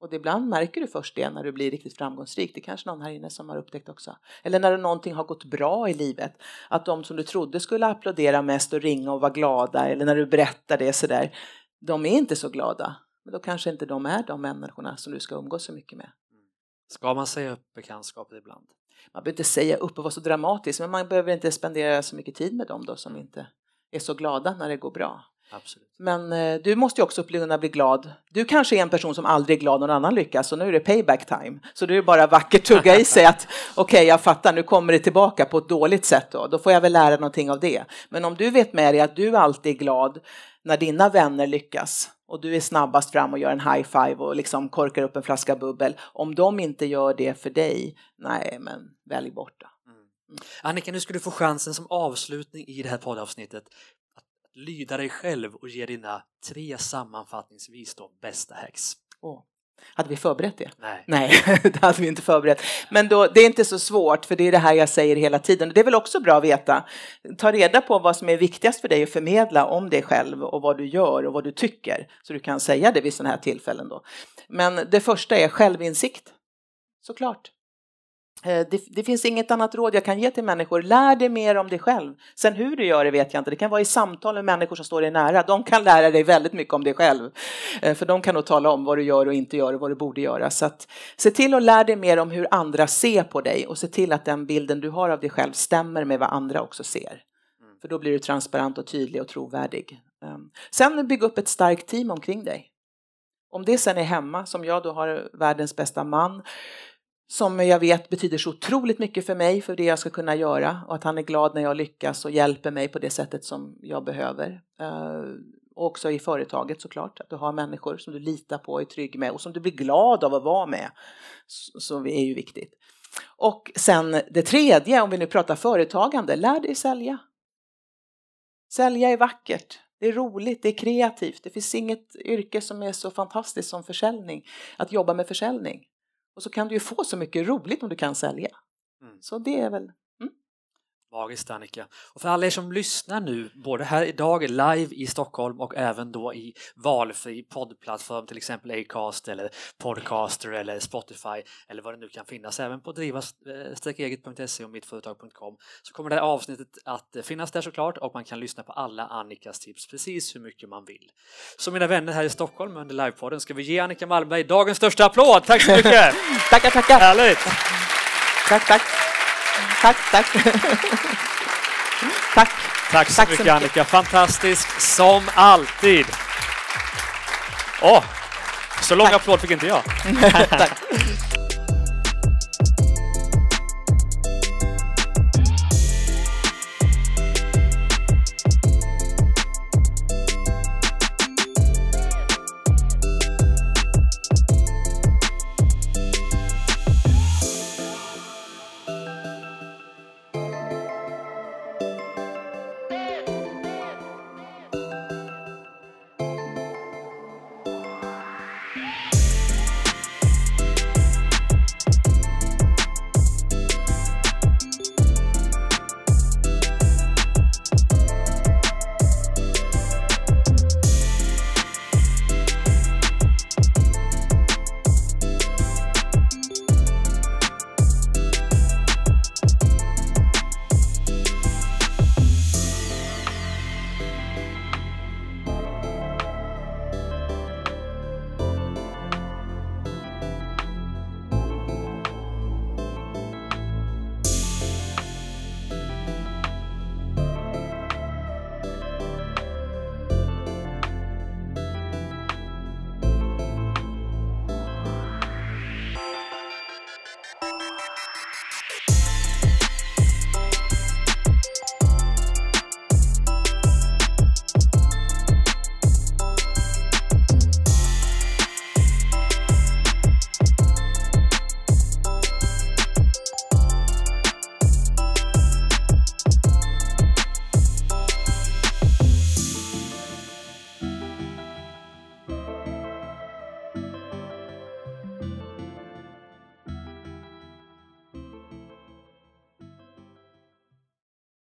Och ibland märker du först det när du blir riktigt framgångsrik. Det är kanske någon här inne som har upptäckt också. Eller när någonting har gått bra i livet. Att de som du trodde skulle applådera mest och ringa och vara glada eller när du berättar det sådär. De är inte så glada. Men då kanske inte de är de människorna som du ska umgås så mycket med. Ska man säga upp bekantskapet ibland? Man behöver inte säga upp och vara så dramatisk, men man behöver inte spendera så mycket tid med dem då som inte är så glada när det går bra. Absolut. Men eh, du måste ju också kunna bli glad. Du kanske är en person som aldrig är glad när någon annan lyckas och nu är det payback time. Så det är bara vackert tugga i sig att <laughs> okej, okay, jag fattar, nu kommer det tillbaka på ett dåligt sätt då. Då får jag väl lära någonting av det. Men om du vet med dig att du alltid är glad när dina vänner lyckas och du är snabbast fram och gör en high five och liksom korkar upp en flaska bubbel. Om de inte gör det för dig, nej men välj bort det. Mm. Annika, nu ska du få chansen som avslutning i det här poddavsnittet att lyda dig själv och ge dina tre sammanfattningsvis då bästa hacks. Oh. Hade vi förberett det? Nej. Nej, <laughs> det hade vi inte förberett. Men då, det är inte så svårt, för det är det här jag säger hela tiden. Det är väl också bra att veta. Ta reda på vad som är viktigast för dig att förmedla om dig själv och vad du gör och vad du tycker. Så du kan säga det vid sådana här tillfällen då. Men det första är självinsikt. Såklart. Eh, det, det, finns inget annat råd jag kan ge till människor. Lär dig mer om dig själv. Sen hur du gör det vet jag inte. Det kan vara i samtal med människor som står dig nära. De kan lära dig väldigt mycket om dig själv. Eh, för de kan nog tala om vad du gör och inte gör och vad du borde göra. Så att, se till att lära dig mer om hur andra ser på dig och se till att den bilden du har av dig själv stämmer med vad andra också ser. För då blir du transparent och tydlig och trovärdig. Ehm, sen bygg upp ett starkt team omkring dig. Om det sen är hemma, som jag då har världens bästa man, som jag vet betyder så otroligt mycket för mig, för det jag ska kunna göra och att han är glad när jag lyckas och hjälper mig på det sättet som jag behöver. Och också i företaget såklart, att du har människor som du litar på och är trygg med och som du blir glad av att vara med. Så, det är ju viktigt. Och sen det tredje, om vi nu pratar företagande, lär dig sälja. Sälja är vackert. Det är roligt, det är kreativt. Det finns inget yrke som är så fantastiskt som försäljning. Att jobba med försäljning. Och så kan du ju få så mycket roligt om du kan sälja. Mm. Så det är väl. Magiskt Annika. Och för alla er som lyssnar nu, både här idag live i Stockholm och även då i valfri poddplattform, till exempel Acast eller Podcaster eller Spotify eller vad det nu kan finnas, även på driva-eget.se och mittföretag.com så kommer det här avsnittet att finnas där såklart och man kan lyssna på alla Annikas tips precis hur mycket man vill. Så mina vänner här i Stockholm under livepodden ska vi ge Annika Malmberg dagens största applåd. Tack så mycket! <laughs> tackar, tackar! Härligt! Tack, tack! Tack, tack. <laughs> tack. Tack så, tack mycket, så mycket Annika, fantastisk som alltid. Åh, oh, så lång applåd fick inte jag. <laughs> tack.